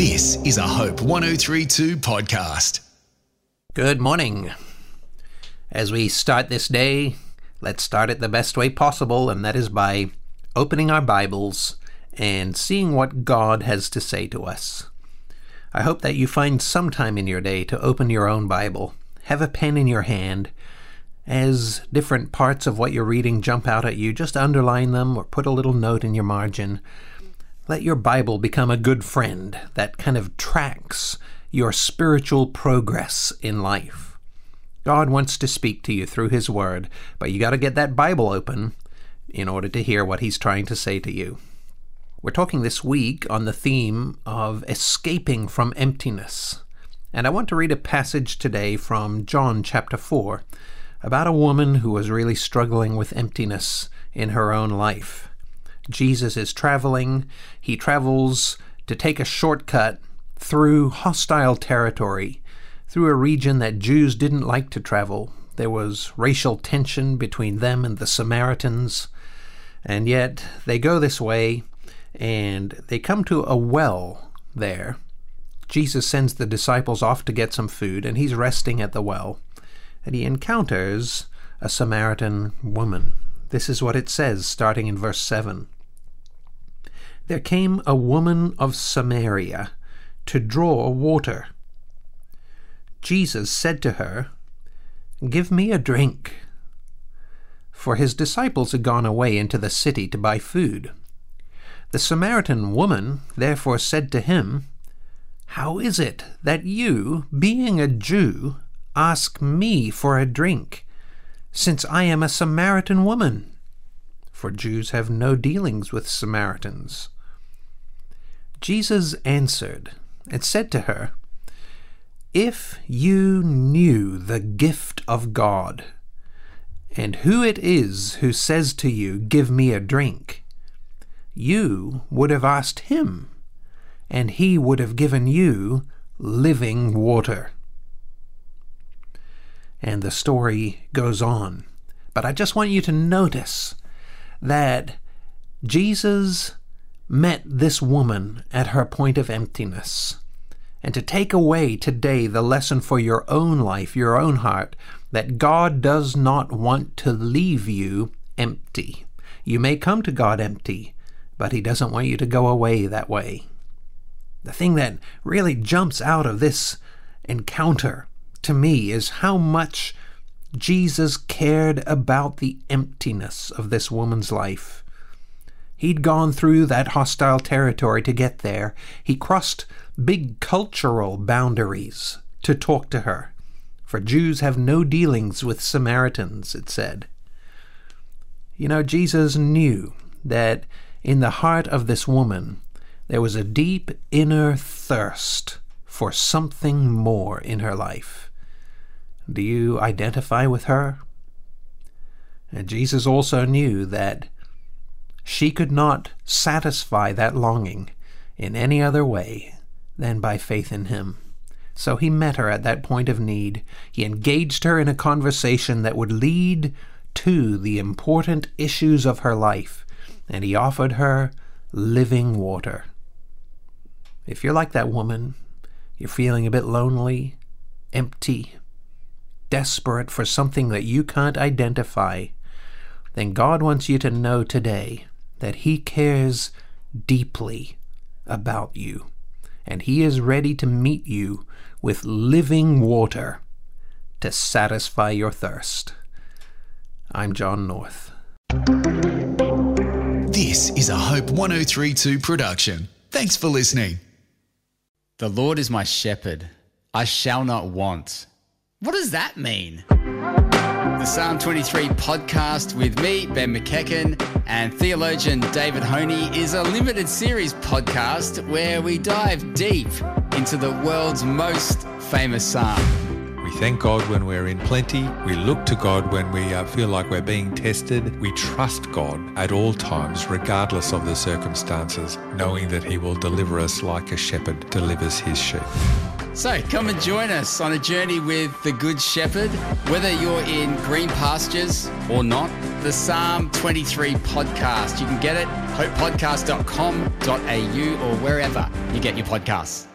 This is a Hope 1032 podcast. Good morning. As we start this day, let's start it the best way possible, and that is by opening our Bibles and seeing what God has to say to us. I hope that you find some time in your day to open your own Bible. Have a pen in your hand. As different parts of what you're reading jump out at you, just underline them or put a little note in your margin. Let your Bible become a good friend that kind of tracks your spiritual progress in life. God wants to speak to you through His Word, but you got to get that Bible open in order to hear what He's trying to say to you. We're talking this week on the theme of escaping from emptiness. And I want to read a passage today from John chapter 4 about a woman who was really struggling with emptiness in her own life. Jesus is traveling. He travels to take a shortcut through hostile territory, through a region that Jews didn't like to travel. There was racial tension between them and the Samaritans. And yet they go this way and they come to a well there. Jesus sends the disciples off to get some food, and he's resting at the well, and he encounters a Samaritan woman. This is what it says, starting in verse 7. There came a woman of Samaria to draw water. Jesus said to her, Give me a drink. For his disciples had gone away into the city to buy food. The Samaritan woman therefore said to him, How is it that you, being a Jew, ask me for a drink, since I am a Samaritan woman? For Jews have no dealings with Samaritans. Jesus answered and said to her, If you knew the gift of God, and who it is who says to you, Give me a drink, you would have asked him, and he would have given you living water. And the story goes on. But I just want you to notice that Jesus met this woman at her point of emptiness. And to take away today the lesson for your own life, your own heart, that God does not want to leave you empty. You may come to God empty, but He doesn't want you to go away that way. The thing that really jumps out of this encounter to me is how much Jesus cared about the emptiness of this woman's life. He'd gone through that hostile territory to get there. He crossed big cultural boundaries to talk to her. For Jews have no dealings with Samaritans, it said. You know, Jesus knew that in the heart of this woman, there was a deep inner thirst for something more in her life. Do you identify with her? And Jesus also knew that she could not satisfy that longing in any other way than by faith in him. So he met her at that point of need. He engaged her in a conversation that would lead to the important issues of her life and he offered her living water. If you're like that woman, you're feeling a bit lonely, empty, desperate for something that you can't identify, then God wants you to know today that He cares deeply about you, and He is ready to meet you with living water to satisfy your thirst. I'm John North. This is a Hope 1032 production. Thanks for listening. The Lord is my shepherd, I shall not want. What does that mean? The Psalm 23 podcast with me, Ben McEachen, and theologian David Höhne is a limited series podcast where we dive deep into the world's most famous psalm. We thank God when we're in plenty. We look to God when we uh, feel like we're being tested. We trust God at all times, regardless of the circumstances, knowing that He will deliver us like a shepherd delivers his sheep. So come and join us on a journey with the Good Shepherd, whether you're in green pastures or not. The Psalm 23 podcast. You can get it hopepodcast.com.au or wherever you get your podcasts.